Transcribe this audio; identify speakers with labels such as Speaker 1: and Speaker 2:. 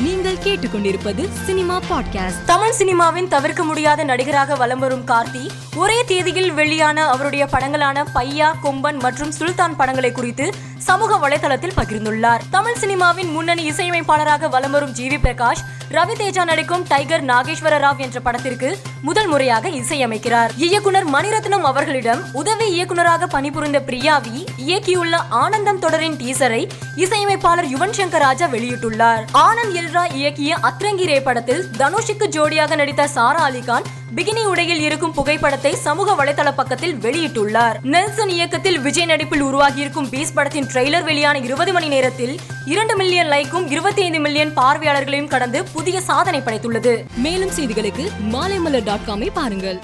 Speaker 1: நீங்கள் கேட்டுக்கொண்டிருப்பது cinema podcast.
Speaker 2: Tamil சினிமாவின் தவிர்க்க முடியாத நடிகராக வலம் வரும் கார்த்தி ஒரே தேதியில் வெளியான அவருடைய படங்களான பையா கொம்பன் மற்றும் சுல்தான் படங்களை குறித்து சமூக வலைதளத்தில் பகிர்ந்துள்ளார். தமிழ் சினிமாவின் முன்னணி இசையமைப்பாளராக வலம் வரும் ஜி வி பிரகாஷ் ரவி தேஜா நடிக்கும் டைகர் நாகேஸ்வர ராவ் என்ற படத்திற்கு முதல் முறையாக இசையமைக்கிறார். இயக்குனர் மணிரத்னம் அவர்களிடம் உதவி இயக்குனராக பணிபுரிந்த பிரியாவி இயக்கியுள்ள ஆனந்தம் தொடரின் டீசரை இசையமைப்பாளர் யுவன் சங்கர் ராஜா வெளியிட்டுள்ளார். ஆனந்த் எல். எல்ரா இயக்கிய அத்ரங்கிரே படத்தில் தனுஷுக்கு ஜோடியாக நடித்த சாரா அலிகான் பிகினி உடையில் இருக்கும் புகைப்படத்தை சமூக வலைதள பக்கத்தில் வெளியிட்டுள்ளார். நெல்சன் இயக்கத்தில் விஜய் நடிப்பில் உருவாகியிருக்கும் பீஸ் படத்தின் ட்ரெய்லர் வெளியான இருபது மணி நேரத்தில் இரண்டு மில்லியன் லைக்கும் இருபத்தி ஐந்து மில்லியன் பார்வையாளர்களையும் கடந்து புதிய சாதனை படைத்துள்ளது.
Speaker 1: மேலும் செய்திகளுக்கு மாலைமலர் டாட் காமை பாருங்கள்.